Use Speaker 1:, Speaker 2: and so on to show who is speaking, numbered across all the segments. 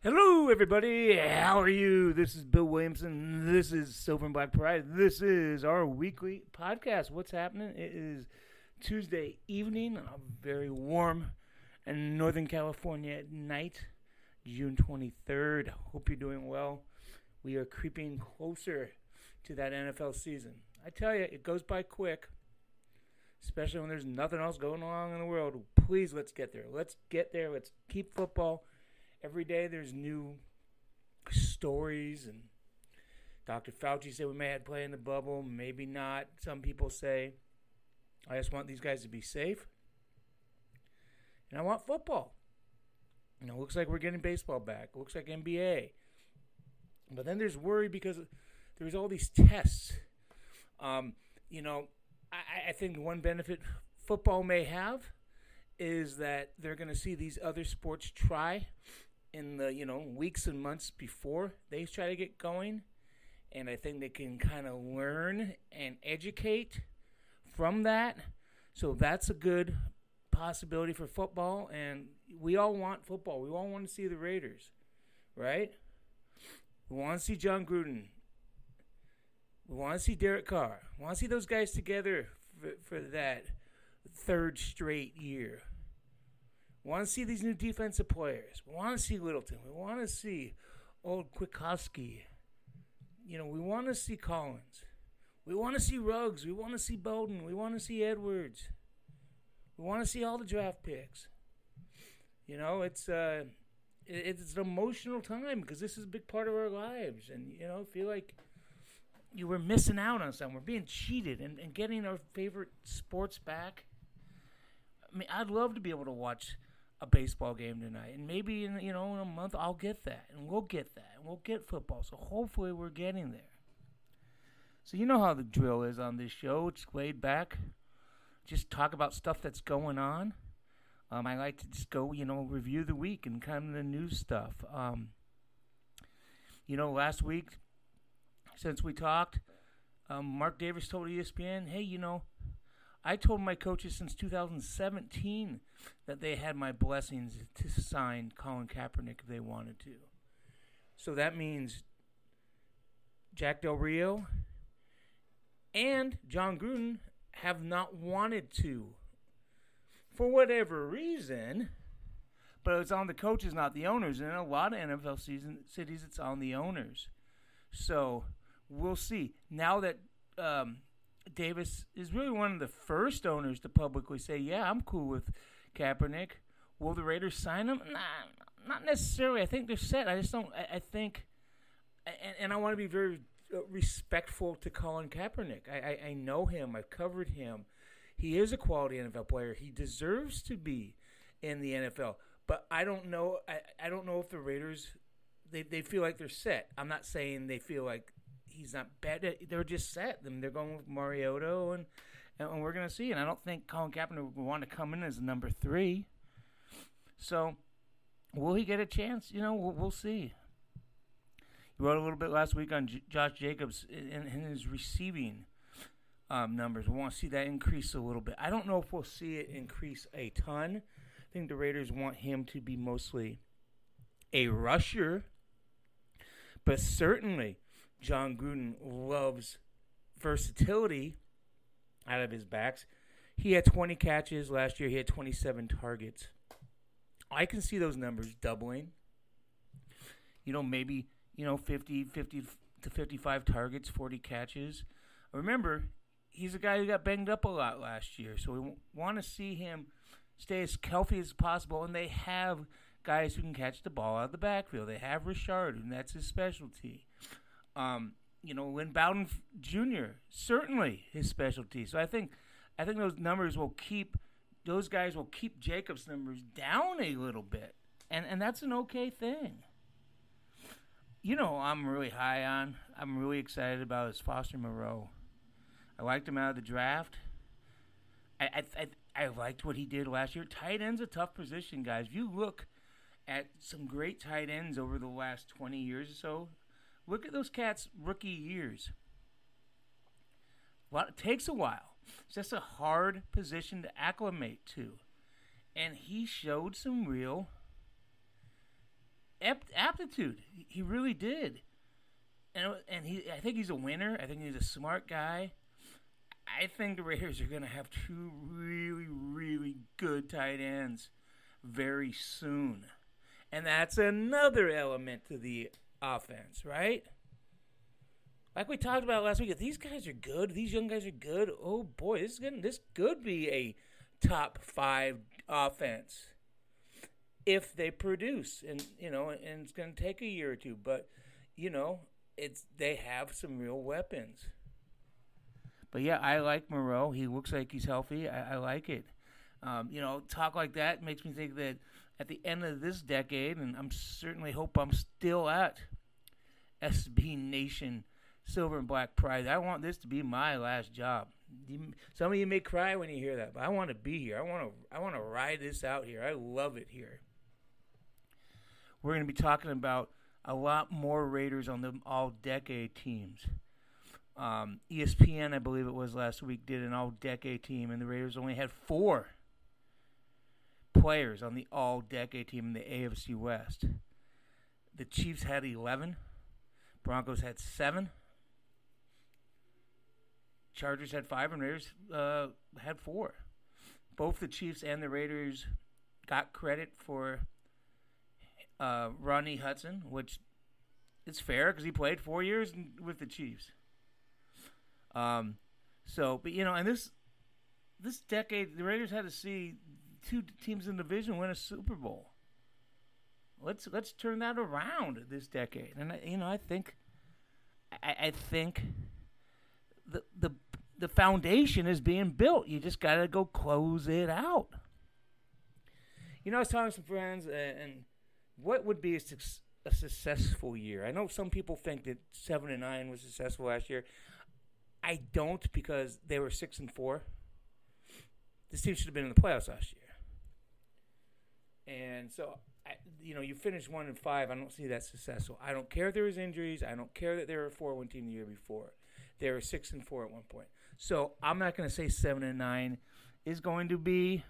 Speaker 1: Hello, everybody. How are you? This is Bill Williamson. This is Silver and Black Pride. This is our weekly podcast. What's happening? It is Tuesday evening, a very warm in Northern California night, June 23rd. Hope you're doing well. We are creeping closer to that NFL season. I tell you, it goes by quick, especially when there's nothing else going on in the world. Please, let's get there. Let's get there. Let's keep football every day there's new stories and Dr. Fauci said we may have to play in the bubble, maybe not. Some people say I just want these guys to be safe. And I want football. You know, it looks like we're getting baseball back. It looks like NBA. But then there's worry because there's all these tests. Um, you know, I, I think one benefit football may have is that they're going to see these other sports try in the you know weeks and months before they try to get going, and I think they can kind of learn and educate from that. So that's a good possibility for football, and we all want football. We all want to see the Raiders, right? We want to see Jon Gruden. We want to see Derek Carr. We want to see those guys together for, for that third straight year. We want to see these new defensive players. We want to see Littleton. We want to see old Kwiatkoski. You know, we want to see Collins. We want to see Ruggs. We want to see Bowden. We want to see Edwards. We want to see all the draft picks. You know, it's uh, it's an emotional time because this is a big part of our lives, and you know, feel like you were missing out on something. We're being cheated and, and getting our favorite sports back. I mean, I'd love to be able to watch a baseball game tonight, and maybe in you know in a month I'll get that, and we'll get that, and we'll get football. So hopefully we're getting there. So you know how the drill is on this show. It's laid back, just talk about stuff that's going on. Um, I like to just go, you know, review the week and kind of the news stuff. Um, you know, last week, since we talked, um, Mark Davis told ESPN, "Hey, you know, I told my coaches since 2017 that they had my blessings to sign Colin Kaepernick if they wanted to. So that means Jack Del Rio and Jon Gruden have not wanted to. For whatever reason, but it's on the coaches, not the owners. And in a lot of NFL season cities, it's on the owners. So we'll see. Now that um, Davis is really one of the first owners to publicly say, "Yeah, I'm cool with Kaepernick." Will the Raiders sign him? Nah, not necessarily. I think they're set. I just don't. I, I think, and, and, I want to be very uh, respectful to Colin Kaepernick. I, I, I know him. I've covered him. He is a quality NFL player. He deserves to be in the NFL. But I don't know. I, I don't know if the Raiders they, they feel like they're set. I'm not saying they feel like he's not bad. They're just set. Them they're going with Mariota, and and we're gonna see. And I don't think Colin Kaepernick would want to come in as number three. So, will he get a chance? You know, we'll, we'll see. He wrote a little bit last week on J- Josh Jacobs in, in his receiving um, numbers. We want to see that increase a little bit. I don't know if we'll see it increase a ton. I think the Raiders want him to be mostly a rusher, but certainly Jon Gruden loves versatility out of his backs. He had 20 catches last year. He had 27 targets. I can see those numbers doubling. You know, maybe, you know, 50, 50 to 55 targets, 40 catches. Remember, he's a guy who got banged up a lot last year. So we want to see him stay as healthy as possible. And they have guys who can catch the ball out of the backfield. They have Richard, and that's his specialty. Um, you know, Lynn Bowden Jr. certainly his specialty. So I think, I think those numbers will keep those guys will keep Jacobs' numbers down a little bit, and and that's an okay thing. You know, I'm really high on. I'm really excited about his Foster Moreau. I liked him out of the draft. I I, I, I liked what he did last year. Tight end's a tough position, guys. If you look at some great tight ends over the last 20 years or so, Look at those cats' rookie years. Well, it takes a while. It's just a hard position to acclimate to. And he showed some real aptitude. He really did, and and he. I think he's a winner. I think he's a smart guy. I think the Raiders are going to have two really, really good tight ends very soon. And that's another element to the offense, right? Like we talked about last week, if these guys are good, these young guys are good. Oh boy, this is gonna, this could be a top five offense if they produce, and you know, and it's going to take a year or two, but you know, it's they have some real weapons. But yeah, I like Moreau. He looks like he's healthy. I, I like it. Um, you know, talk like that makes me think that at the end of this decade, and I'm certainly hope I'm still at SB Nation Silver and Black Pride. I want this to be my last job. Some of you may cry when you hear that, but I want to be here. I want to. I want to ride this out here. I love it here. We're going to be talking about a lot more Raiders on the all-decade teams. Um, ESPN, I believe it was last week, did an all-decade team, and the Raiders only had four players on the all-decade team in the AFC West. The Chiefs had 11. Broncos had seven. Chargers had five, and Raiders uh, had four. Both the Chiefs and the Raiders got credit for uh, Rodney Hudson, which is fair because he played four years with the Chiefs. Um, so, but you know, and this this decade, the Raiders had to see two teams in the division win a Super Bowl. Let's let's turn that around this decade, and you know, I think, I, I think, the the the foundation is being built. You just got to go close it out. You know, I was talking to some friends, uh, and what would be a, a successful year? I know some people think that seven and nine was successful last year. I don't because they were six and four. This team should have been in the playoffs last year. And so, I, you know, you finish one and five. I don't see that successful. I don't care if there was injuries. I don't care that they were a four-one team the year before. They were six and four at one point. So I'm not going to say seven and nine is going to be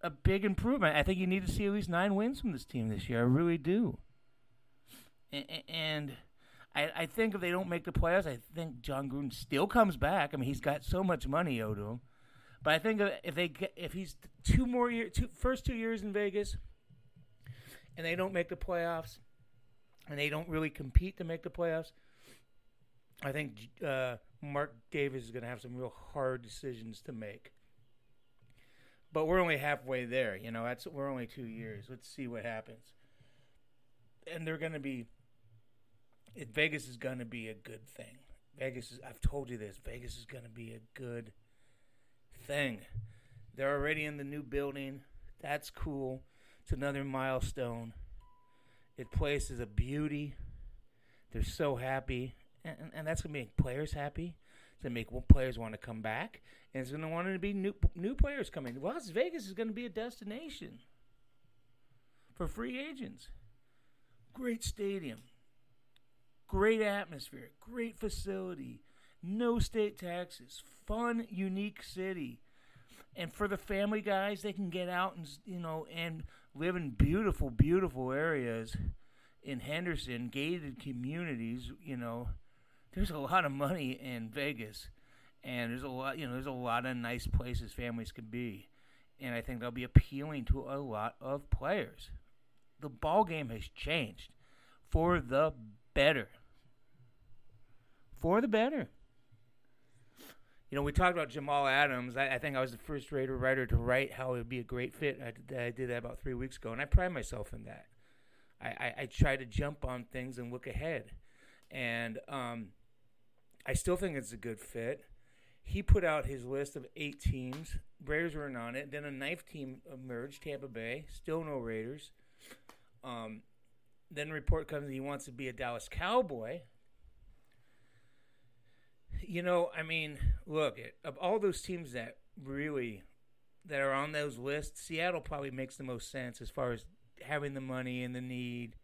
Speaker 1: a big improvement. I think you need to see at least nine wins from this team this year. I really do. And I, I think if they don't make the playoffs, I think Jon Gruden still comes back. I mean, he's got so much money owed to him. But I think if they get, if he's two more years, two first two years in Vegas, and they don't make the playoffs, and they don't really compete to make the playoffs, I think uh, Mark Davis is going to have some real hard decisions to make. But we're only halfway there, you know. That's we're only two years. Let's see what happens. And they're going to be. Vegas is going to be a good thing. Vegas is. I've told you this. Vegas is going to be a good thing. They're already in the new building. That's cool. It's another milestone. It place is a beauty. They're so happy, and, and that's gonna make players happy. It's gonna make players want to come back, and it's gonna want to be new new players coming. Las Vegas is gonna be a destination for free agents. Great stadium, great atmosphere, great facility, no state taxes, fun, unique city. And for the family guys, they can get out and you know and live in beautiful, beautiful areas in Henderson, gated communities. You know, there's a lot of money in Vegas, and there's a lot, you know, there's a lot of nice places families can be, and I think they'll be appealing to a lot of players. The ball game has changed for the better. For the better. You know, we talked about Jamal Adams. I, I think I was the first Raider writer to write how it would be a great fit. I did, I did that about three weeks ago, and I pride myself in that. I, I, I try to jump on things and look ahead. And um, I still think it's a good fit. He put out his list of eight teams. Raiders weren't on it. Then a ninth team emerged, Tampa Bay. Still no Raiders. Um, then report comes he wants to be a Dallas Cowboy. You know, I mean, look, of all those teams that really that are on those lists, Seattle probably makes the most sense as far as having the money and the need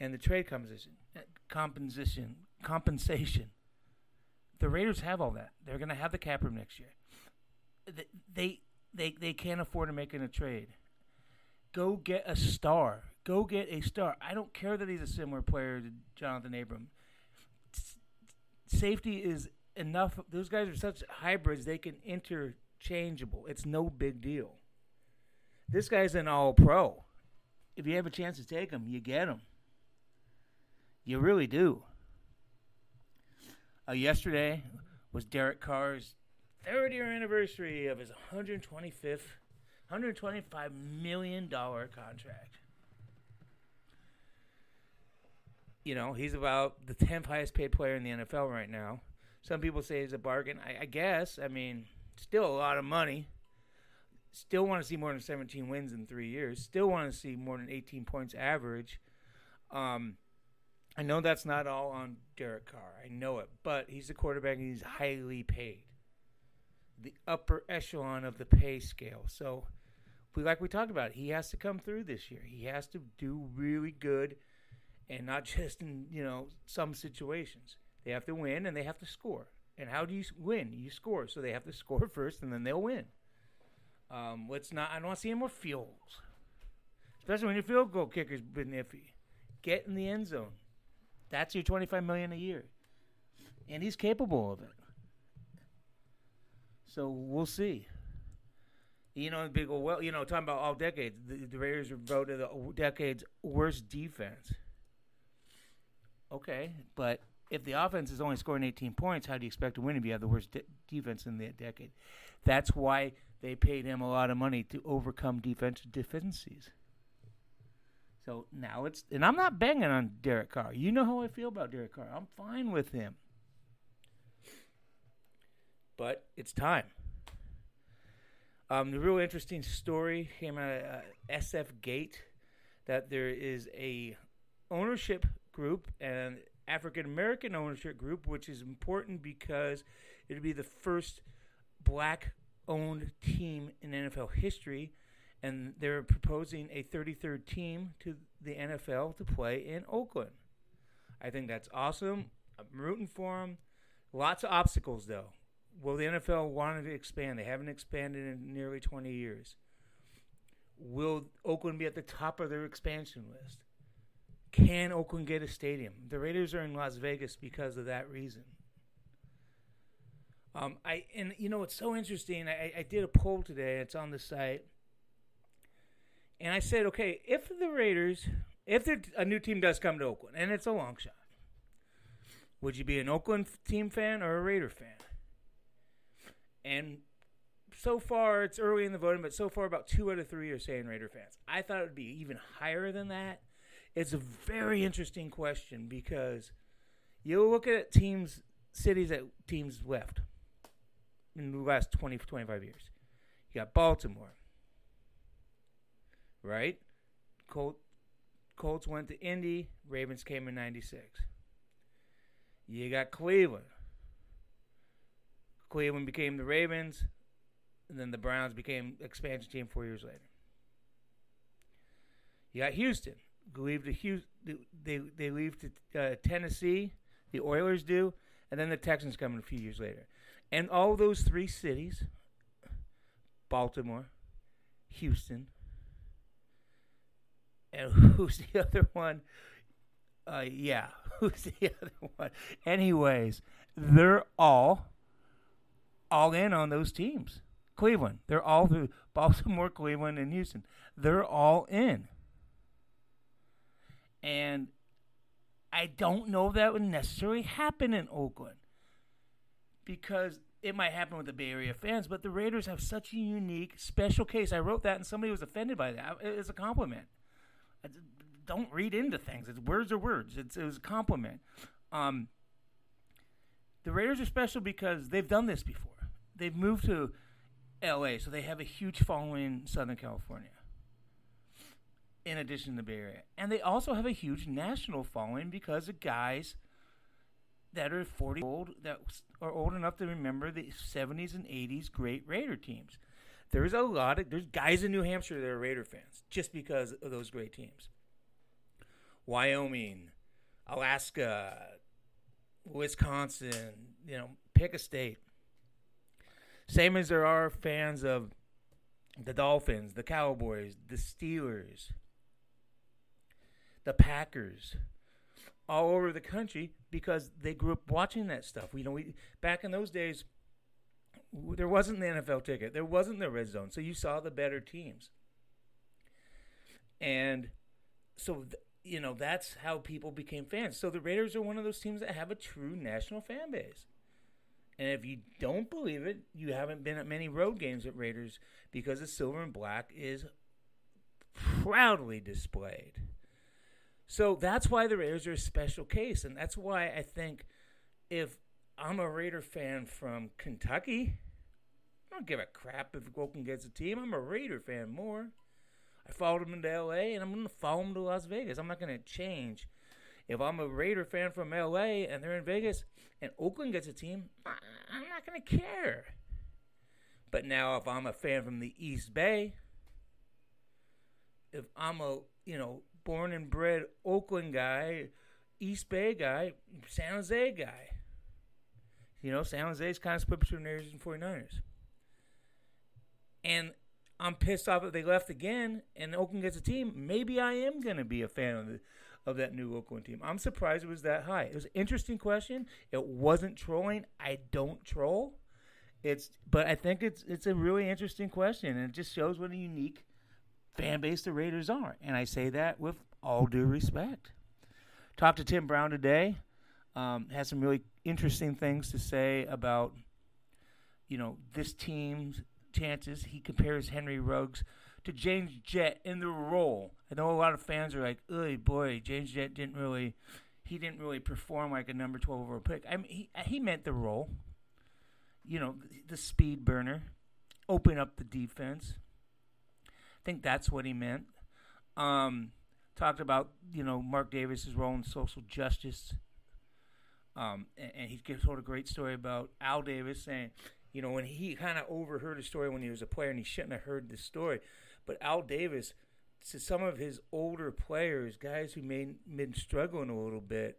Speaker 1: and the trade compensation, uh, compensation, compensation. The Raiders have all that. They're going to have the cap room next year. They they they can't afford to make in a trade. Go get a star. Go get a star. I don't care that he's a similar player to Johnathan Abram. Safety is enough. Those guys are such hybrids; they can interchangeable. It's no big deal. This guy's an all-pro. If you have a chance to take him, you get him. You really do. Uh, yesterday was Derek Carr's third year anniversary of his 125th, 125 million dollar contract. You know, he's about the 10th highest paid player in the NFL right now. Some people say he's a bargain. I, I guess. I mean, still a lot of money. Still want to see more than 17 wins in three years. Still want to see more than 18 points average. Um, I know that's not all on Derek Carr. I know it, but he's a quarterback and he's highly paid. The upper echelon of the pay scale. So, we like we talked about, he has to come through this year. He has to do really good, and not just in you know some situations. They have to win and they have to score. And how do you win? You score. So they have to score first, and then they'll win. Um, let's not. I don't want to see any more fields, especially when your field goal kicker's been iffy. Get in the end zone. That's your twenty-five million a year, and he's capable of it. So we'll see. You know, big well, you know, talking about all decades, the, the Raiders were voted the decade's worst defense. Okay, but if the offense is only scoring 18 points, how do you expect to win if you have the worst de- defense in the decade? That's why they paid him a lot of money to overcome defensive deficiencies. So now it's, and I'm not banging on Derek Carr. You know how I feel about Derek Carr. I'm fine with him. But it's time. Um, the real interesting story came out of uh, SF Gate that there is a ownership group and African American ownership group, which is important because it'll be the first black owned team in NFL history. And they're proposing a 33rd team to the NFL to play in Oakland. I think that's awesome. I'm rooting for them. Lots of obstacles, though. Will the NFL want to expand? They haven't expanded in nearly 20 years. Will Oakland be at the top of their expansion list? Can Oakland get a stadium? The Raiders are in Las Vegas because of that reason. Um, I and you know it's so interesting. I, I did a poll today. It's on the site, and I said, okay, if the Raiders, if a new team does come to Oakland, and it's a long shot, would you be an Oakland team fan or a Raider fan? And so far, it's early in the voting, but so far, about two out of three are saying Raider fans. I thought it would be even higher than that. It's a very interesting question because you look at teams, cities that teams left in the last 20, 25 years. You got Baltimore, right? Colt, Colts went to Indy, Ravens came in 96. You got Cleveland. Cleveland became the Ravens, and then the Browns became expansion team four years later. You got Houston. Leave to Houston, they they leave to uh, Tennessee. The Oilers do, and then the Texans come in a few years later. And all those three cities, Baltimore, Houston, and who's the other one? Uh, yeah, who's the other one? Anyways, they're all all in on those teams. Cleveland, they're all through Baltimore, Cleveland, and Houston. They're all in. And I don't know that would necessarily happen in Oakland because it might happen with the Bay Area fans, but the Raiders have such a unique, special case. I wrote that and somebody was offended by that. It's a compliment. Don't read into things. It's words are words. It's, it was a compliment. Um, the Raiders are special because they've done this before. They've moved to L.A., so they have a huge following in Southern California in addition to Bay Area. And they also have a huge national following because of guys that are 40 old that are old enough to remember the 70s and 80s great Raider teams. There's a lot of there's guys in New Hampshire that are Raider fans just because of those great teams. Wyoming, Alaska, Wisconsin, you know, pick a state. Same as there are fans of the Dolphins, the Cowboys, the Steelers, the Packers, all over the country because they grew up watching that stuff. You know, we back in those days, there wasn't the NFL ticket, there wasn't the red zone, so you saw the better teams, and so th- you know that's how people became fans. So the Raiders are one of those teams that have a true national fan base. And if you don't believe it, you haven't been at many road games at Raiders because the silver and black is proudly displayed. So that's why the Raiders are a special case. And that's why I think if I'm a Raider fan from Kentucky, I don't give a crap if Oakland gets a team. I'm a Raider fan more. I followed him into LA and I'm going to follow him to Las Vegas. I'm not going to change. If I'm a Raider fan from LA and they're in Vegas and Oakland gets a team, I'm not going to care. But now if I'm a fan from the East Bay, if I'm a, you know, born and bred Oakland guy, East Bay guy, San Jose guy. You know, San Jose is kind of split between Raiders and 49ers. And I'm pissed off that they left again and Oakland gets a team. Maybe I am going to be a fan of the, of that new Oakland team. I'm surprised it was that high. It was an interesting question. It wasn't trolling. I don't troll. It's but I think it's it's a really interesting question and it just shows what a unique fan base the Raiders are. And I say that with all due respect. Talked to Tim Brown today. Um, has some really interesting things to say about, you know, this team's chances. He compares Henry Ruggs to James Jett in the role. I know a lot of fans are like, "Oh boy, James Jett didn't really, he didn't really perform like a number twelve overall pick." I mean, he he meant the role. You know, the speed burner, open up the defense. I think that's what he meant. Um, talked about you know Mark Davis's role in social justice. Um, and, and he told a great story about Al Davis saying, you know, when he kind of overheard a story when he was a player and he shouldn't have heard the story, but Al Davis, to some of his older players, guys who may been struggling a little bit,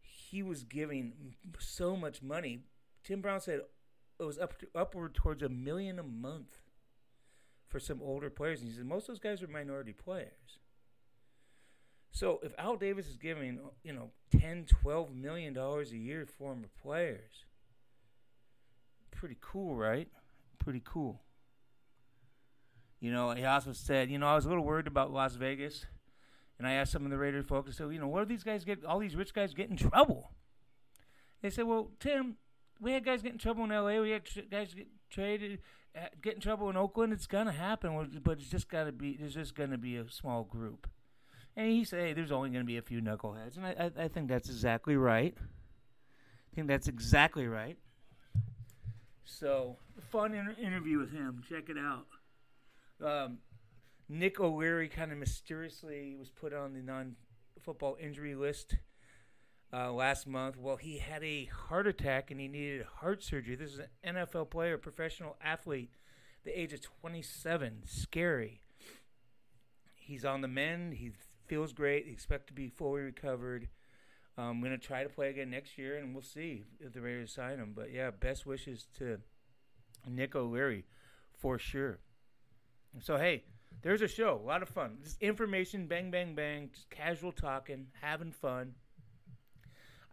Speaker 1: he was giving so much money. Tim Brown said it was up to, upward towards a million a month for some older players. And he said most of those guys are minority players. So if Al Davis is giving, you know, 10, 12 million dollars a year to former players, pretty cool, right? Pretty cool. You know, he also said, you know, I was a little worried about Las Vegas, and I asked some of the Raiders folks, so, you know, what do these guys get, all these rich guys get in trouble? They said, well, Tim, we had guys get in trouble in L.A., we had tr- guys get traded, get in trouble in Oakland. It's to happen, but it's just got to be, there's just to be a small group. And he said, hey, there's only to be a few knuckleheads. And I, I, I think that's exactly right. I think that's exactly right. So, fun inter- interview with him. Check it out. Um, Nick O'Leary kind of mysteriously was put on the non football injury list uh, last month. Well, he had a heart attack and he needed heart surgery. This is an NFL player, professional athlete, the age of 27. Scary. He's on the mend. He feels great. Expect to be fully recovered. I'm um, going to try to play again next year, and we'll see if the Raiders sign him. But yeah, best wishes to Nick O'Leary for sure. So hey, there's a show, a lot of fun. Just information, bang, bang, bang, just casual talking, having fun.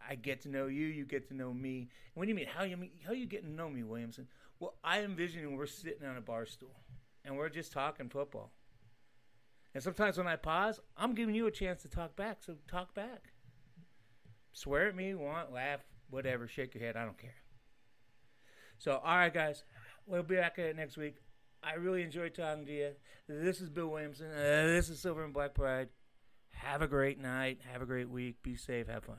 Speaker 1: I get to know you, you get to know me. What do you mean? How you mean? How you getting to know me, Williamson? Well, I envision we're sitting on a bar stool, and we're just talking football. And sometimes when I pause, I'm giving you a chance to talk back. So talk back. Swear at me, want, laugh, whatever, shake your head. I don't care. So, all right, guys, we'll be back at it next week. I really enjoyed talking to you. This is Bill Williamson. Uh, this is Silver and Black Pride. Have a great night. Have a great week. Be safe. Have fun.